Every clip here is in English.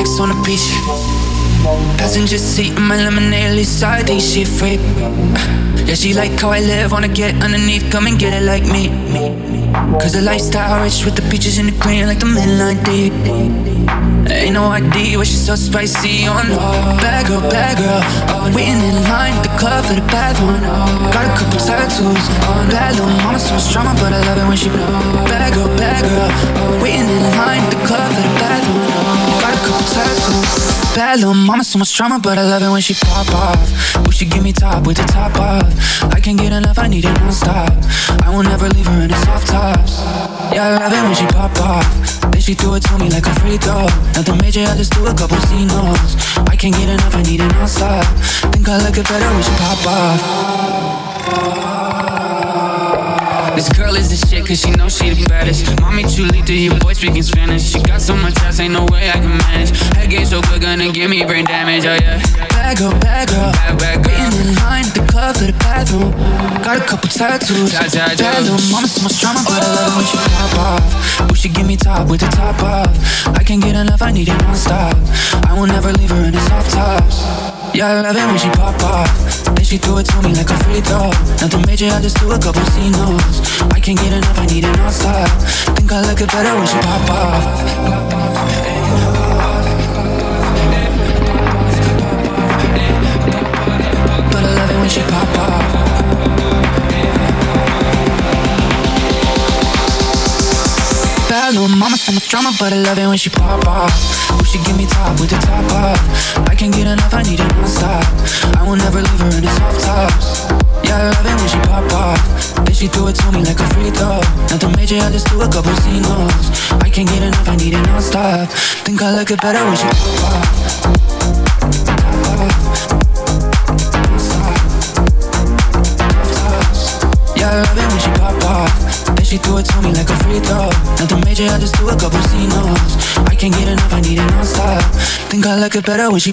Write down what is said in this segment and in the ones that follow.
sex on the beach. Passenger seat in my lemonade side, think she freak. Yeah, she like how I live, wanna get underneath, come and get it like me. me, me. Cause the lifestyle rich with the peaches and the green, like the midnight deep. Ain't no ID, why she's so spicy on oh, Bad girl, bad girl, oh, waiting in line at the club for the bathroom. Got a couple tattoos, bad little mama, so much drama, but I love it when she Bad girl, bad girl, waiting in line at the club for the bathroom. Got a couple tattoos. Bad little mama, so much drama, but I love it when she pop off. Will she give me top with the top off. I can't get enough, I need it non-stop. I will never leave her in a soft Yeah, I love it when she pop off. Then she threw it to me like a free throw. Nothing major, I just do a couple C notes. I can't get enough, I need it non-stop. Think I like it better when she pop off. This girl is the shit cause she knows she the baddest. Mommy chulita, your boy speaking Spanish. She got so much ass, ain't no way I can manage. Head game so good, gonna give me brain damage, oh yeah. Bad girl, bad girl. Bad, bad girl. Waiting in line at the club for the bathroom. Got a couple tattoos. Ta -ta bad little mama, so much drama, but I love it when she pop off. Wish she give me top with the top off. I can't get enough, I need it non-stop. I will never leave her in the soft tops. Yeah, I love it when she pop off. Then she threw it to me like a free throw. Nothing major, I just do a couple C notes. I can't get enough, I need it non-stop. Think I look it better when she pop off. When she pop off. Mama, so much drama, but I love it when she pop off. Wish she give me top with the top off. I can't get enough, I need it non-stop. I will never leave her in the soft tops. Yeah, I love it when she pop off. Then she threw it to me like a free throw. Nothing major, I just do a couple notes. I can't get enough, I need it non-stop. Think I like it better when she pop off. She threw it to me like a free throw. Nothing major, I just do a couple C. I can't get enough, I need it non-stop. Think I like it better when she.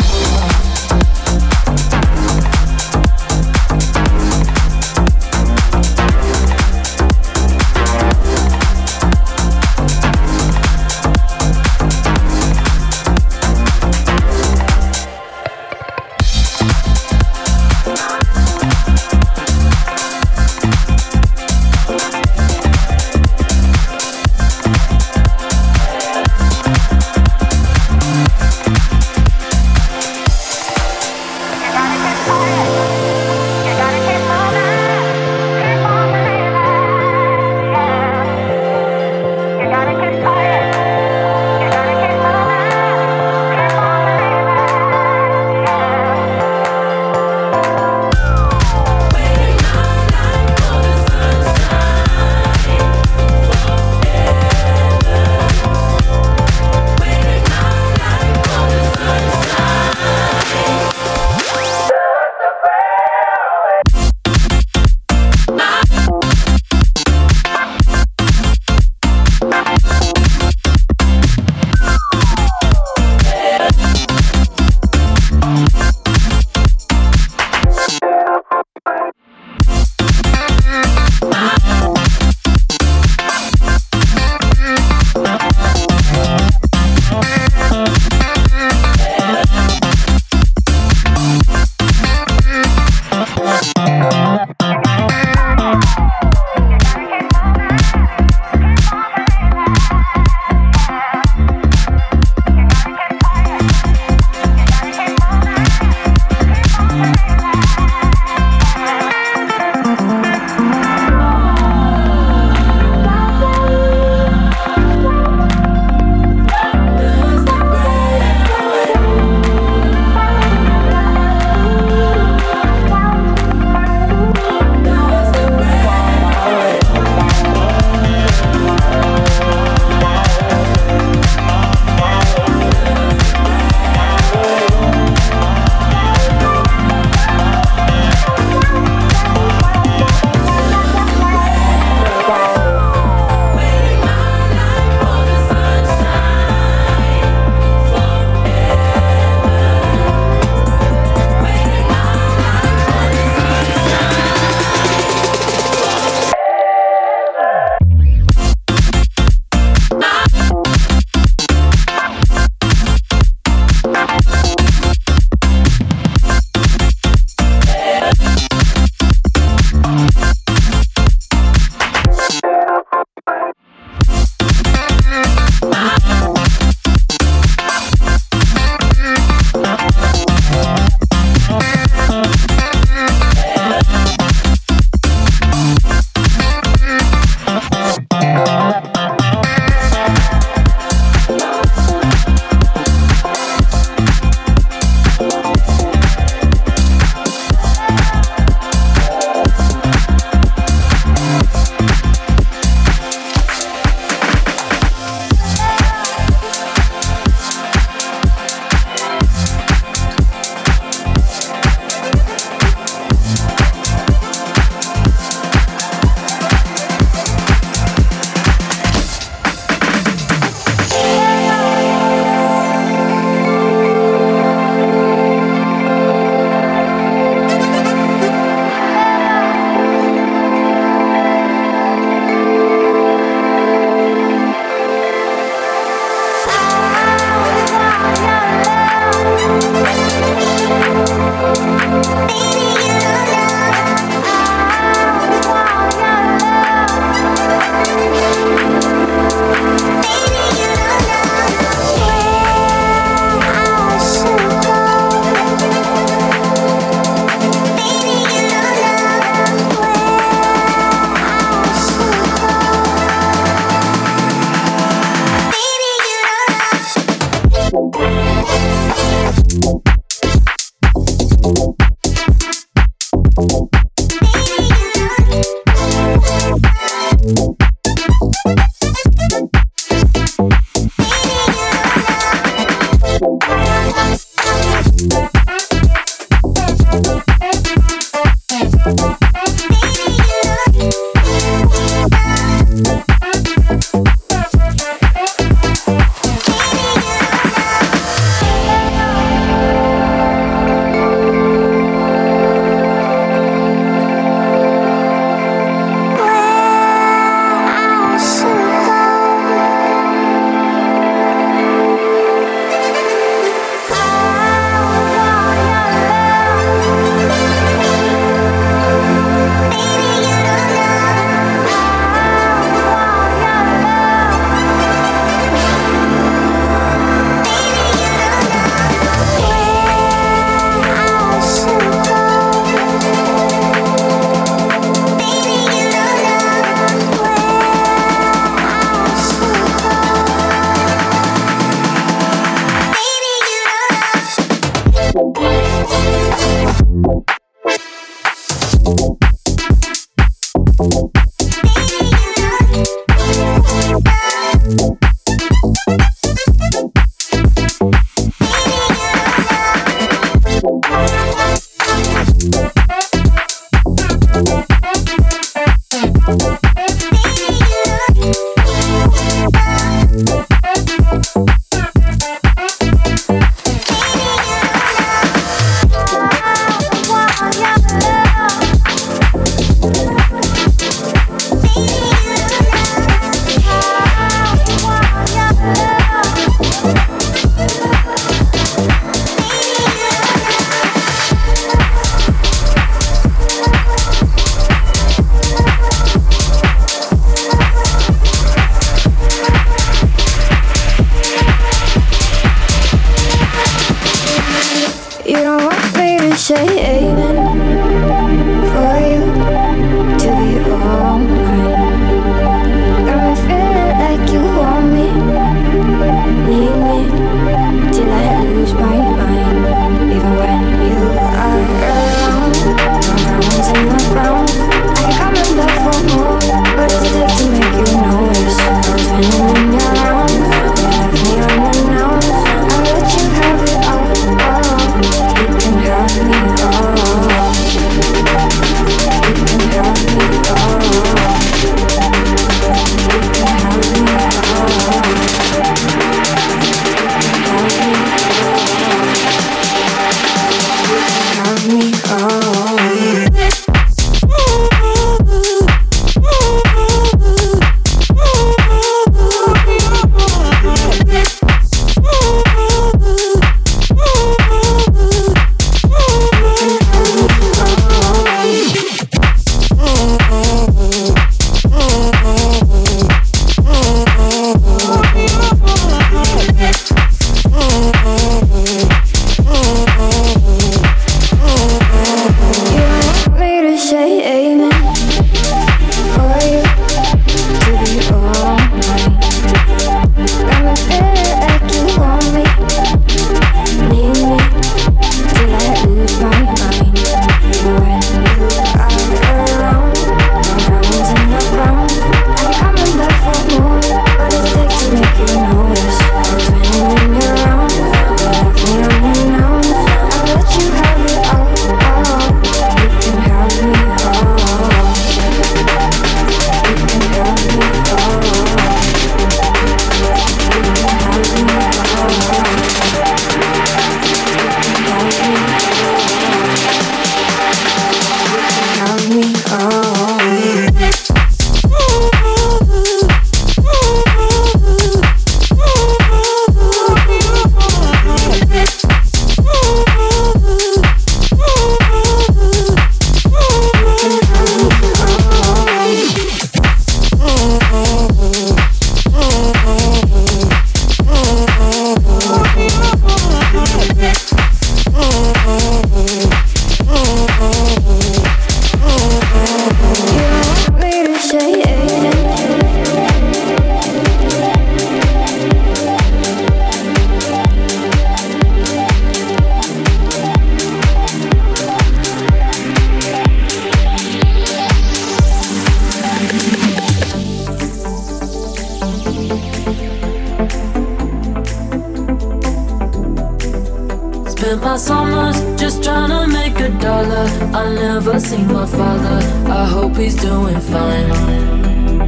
My summers just trying to make a dollar. I never seen my father. I hope he's doing fine.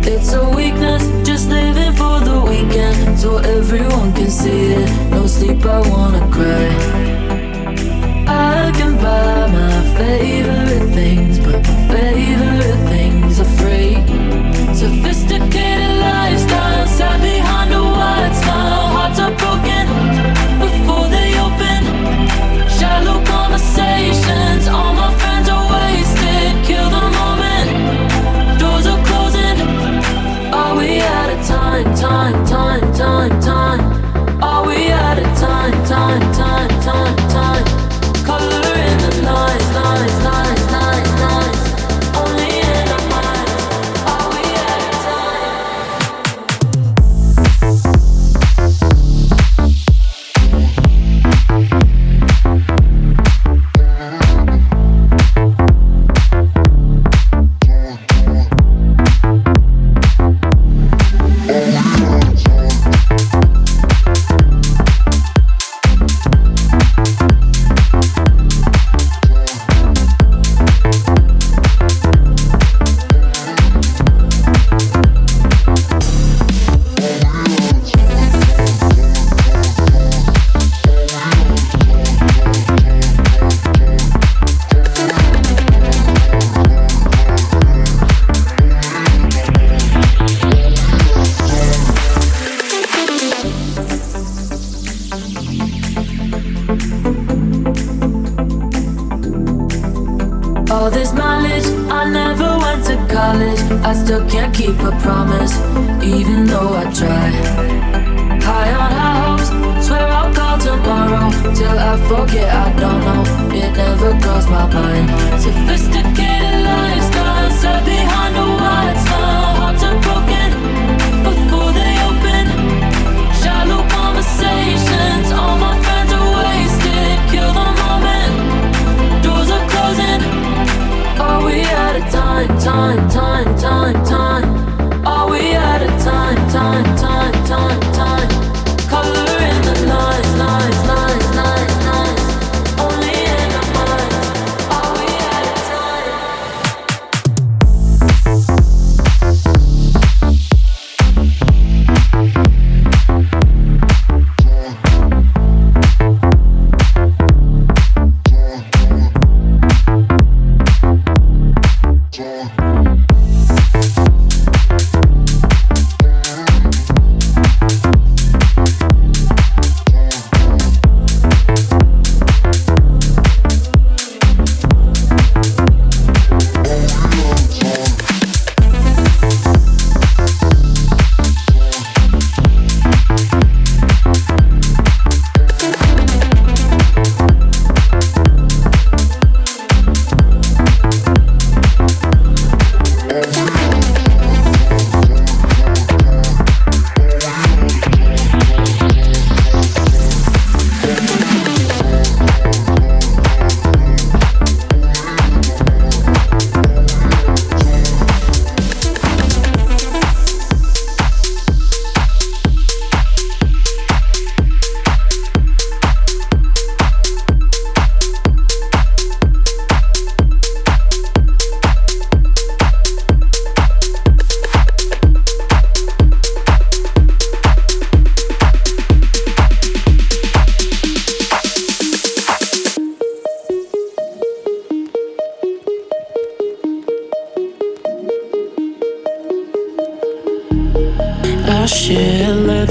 It's a weakness, just living for the weekend, so everyone can see it. No sleep, I wanna cry. I can buy my favorite things, but my favorite things are free. Sophisticated even though I try.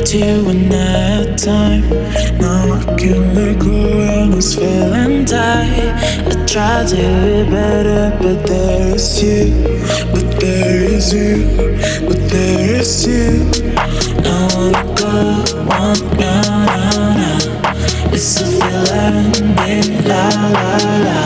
Left you in that time. Now I can go and it's feeling tight. I tried to be better, but there is you. But there is you. But there is you. I wanna go on now, now, now. It's a feeling, la la la.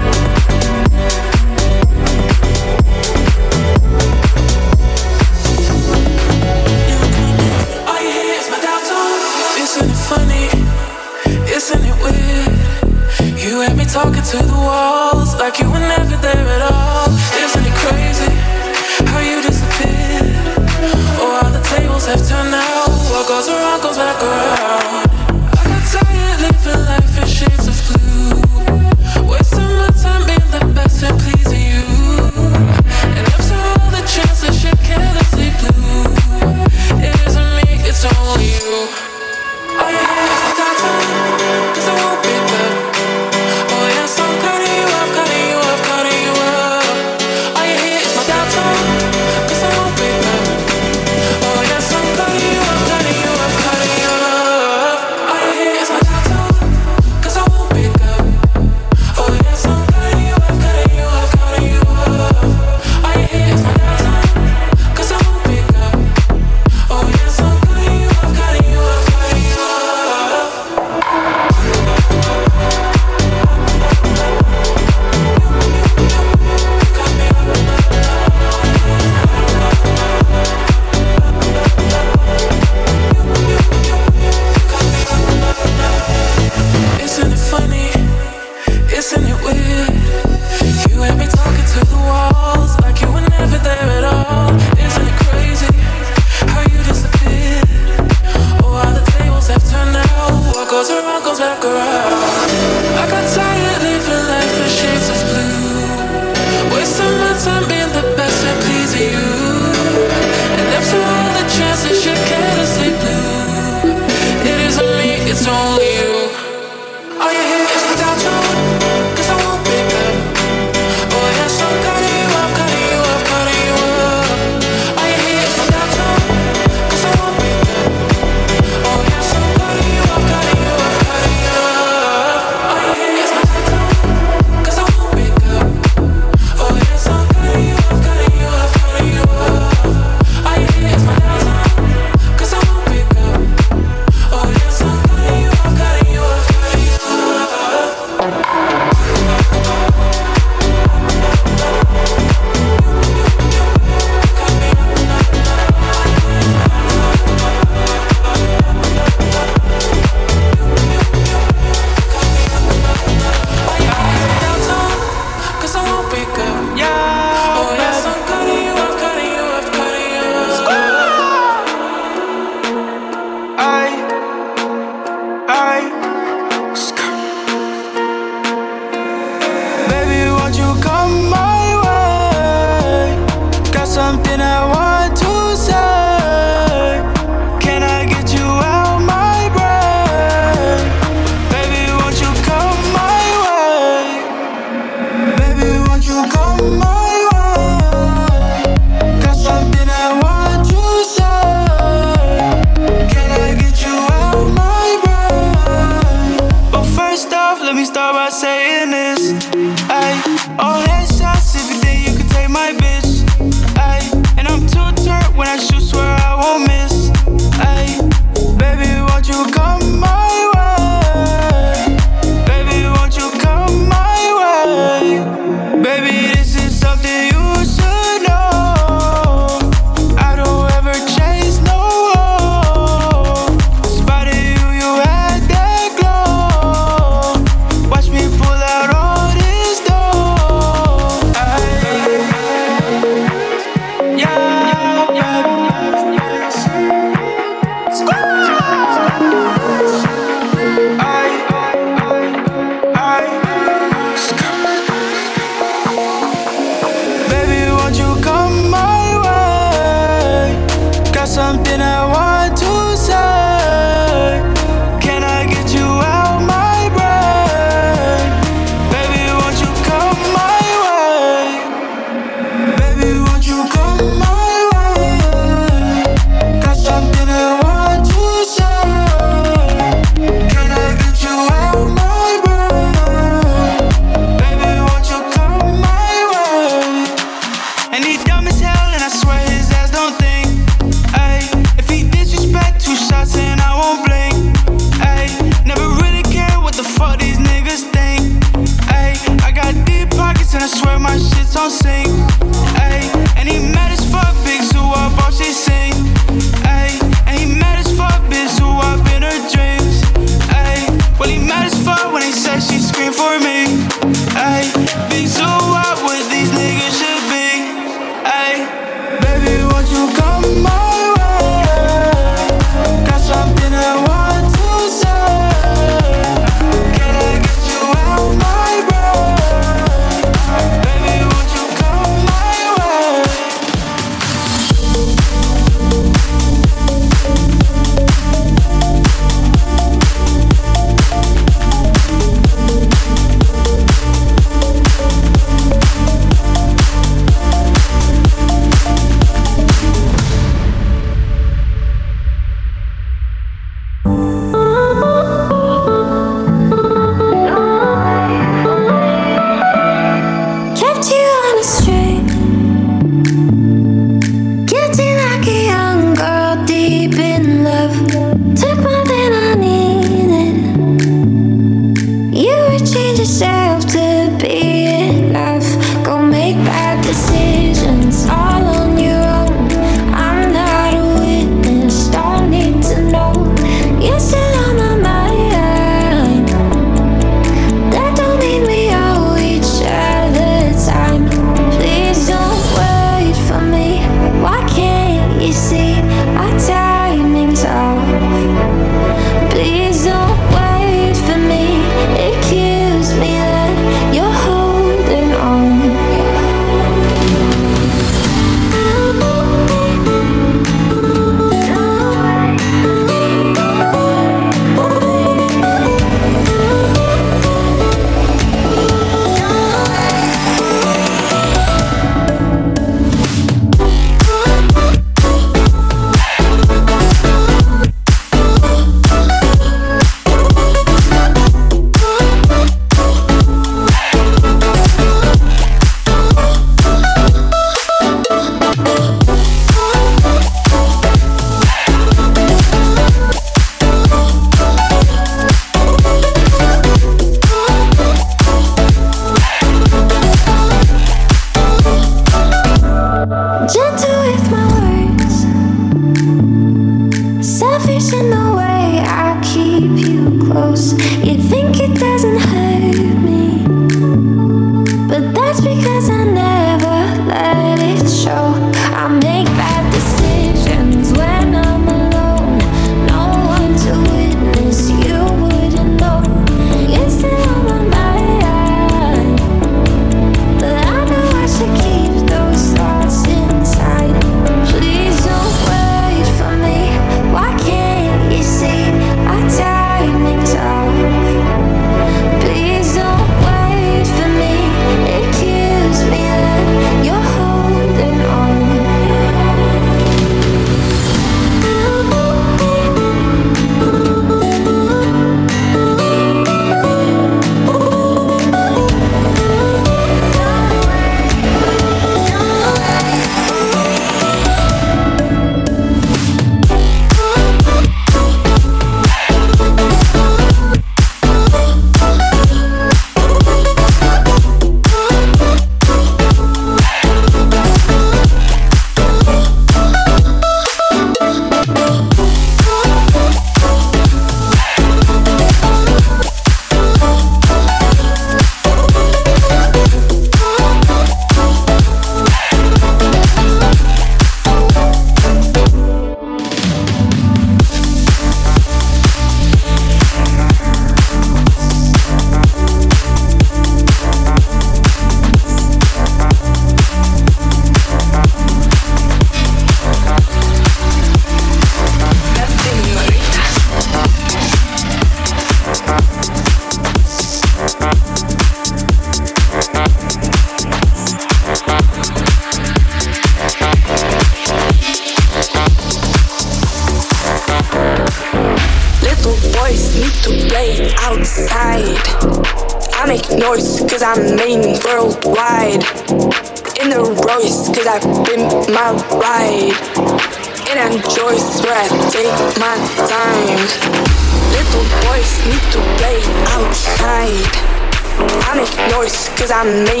I made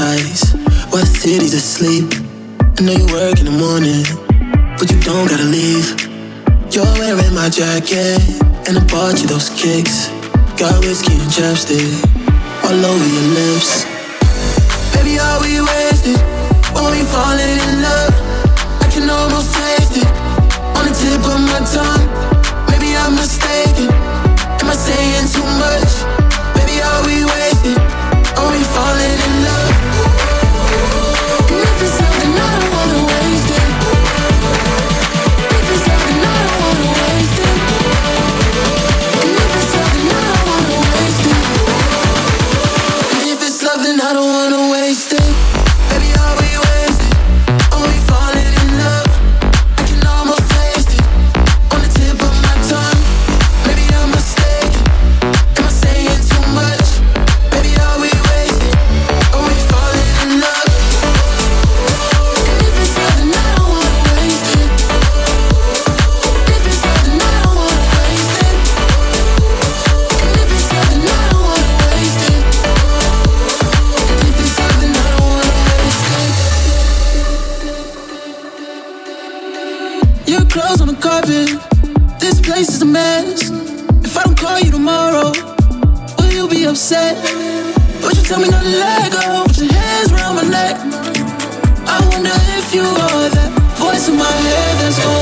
paradise. Why the city's asleep? I know you work in the morning, but you don't gotta leave. You're wearing my jacket, and I bought you those kicks. Got whiskey and chapstick all over your lips. Baby, are we wasted when we falling in love? I can almost taste it on the tip of my tongue. Maybe I'm mistaken. Am I saying too much? in my head that's all.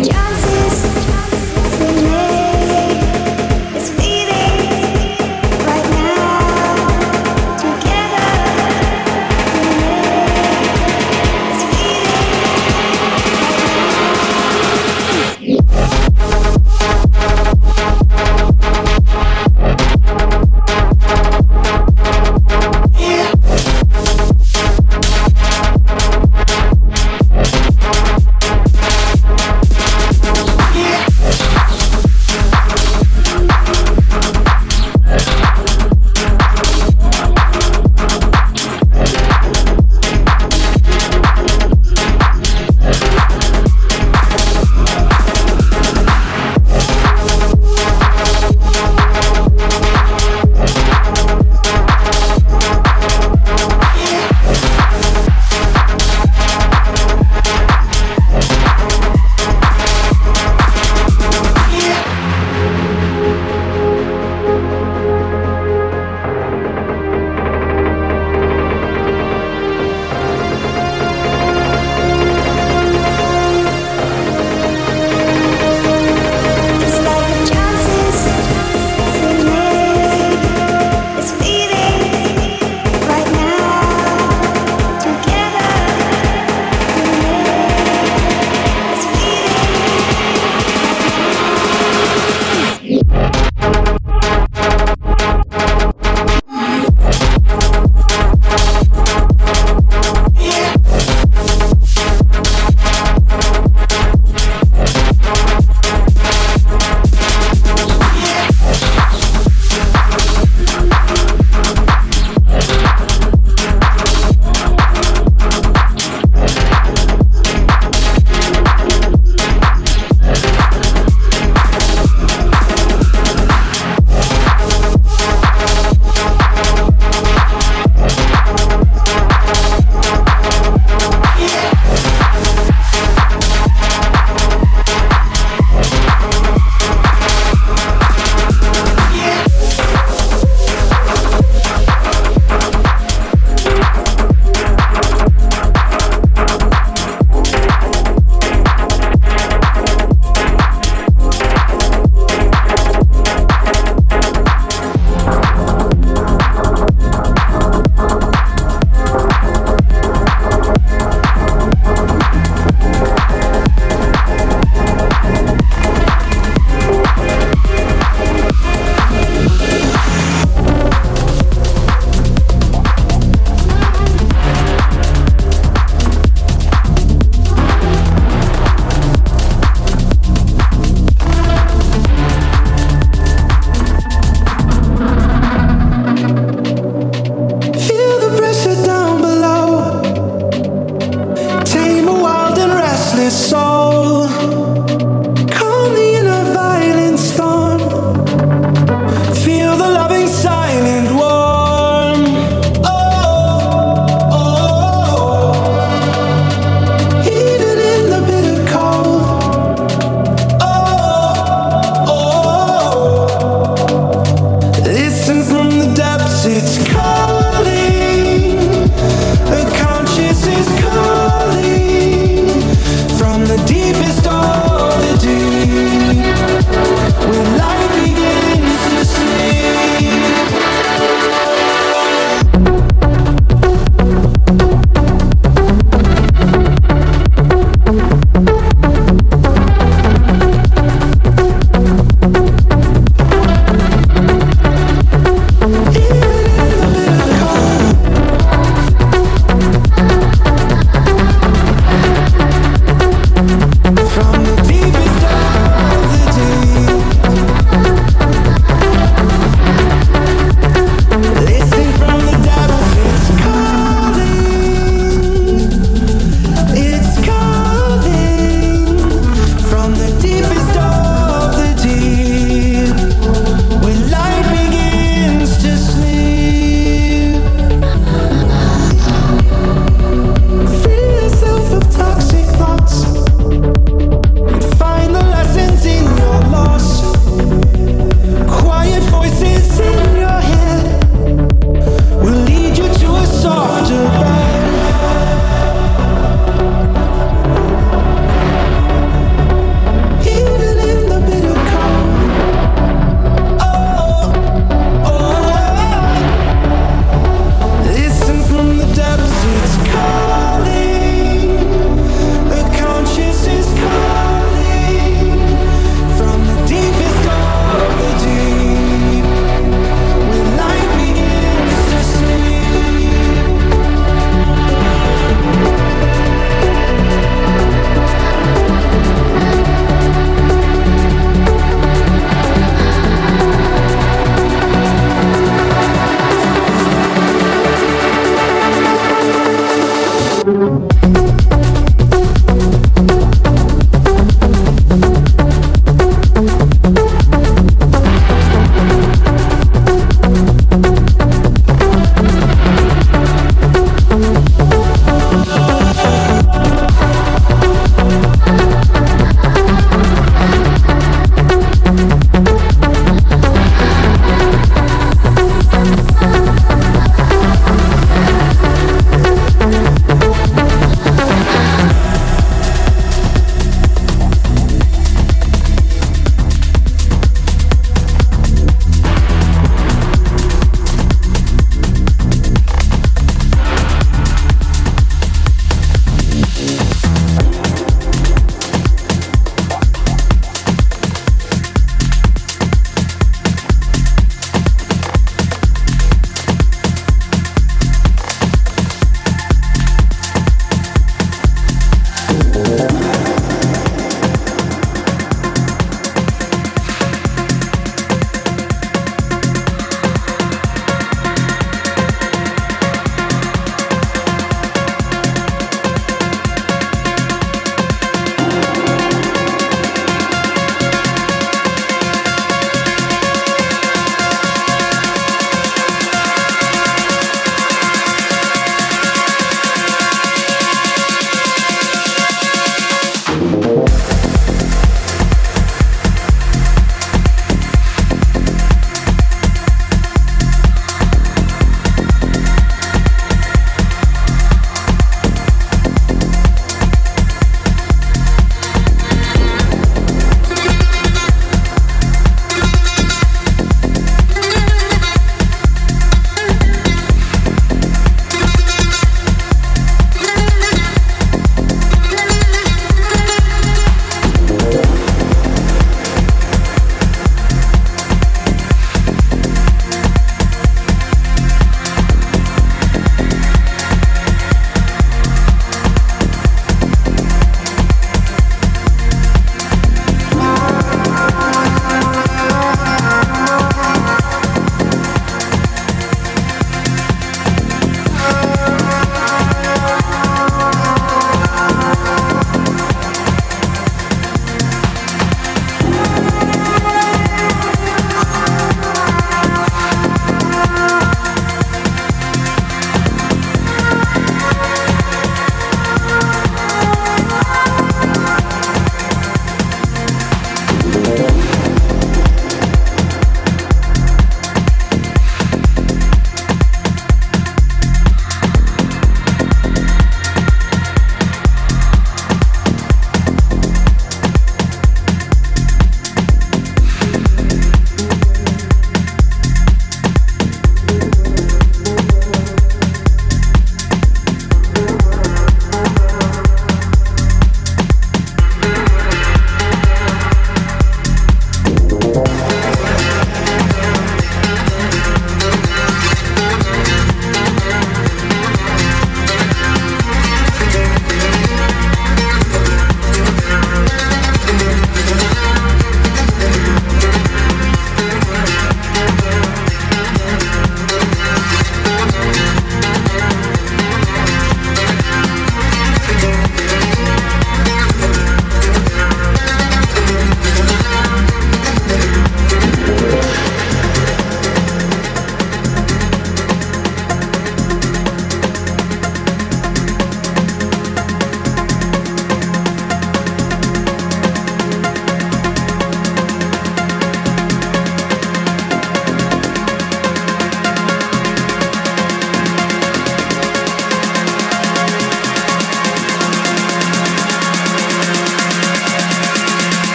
Yeah.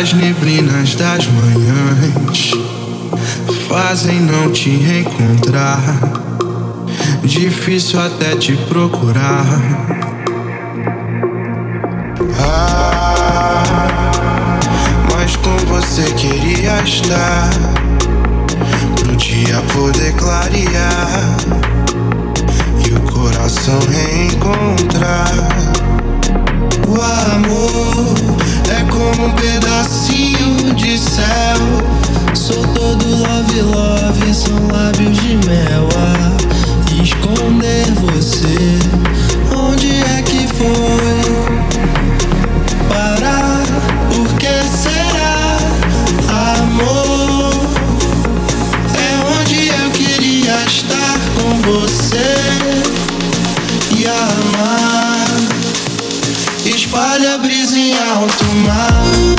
As neblinas das manhãs fazem não te encontrar. Difícil até te procurar. Ah, mas com você queria estar. Pro dia poder clarear e o coração reencontrar. O amor como um pedacinho de céu. Sou todo love, love, são lábios de mel. A esconder você, onde é que foi? Brisa em alto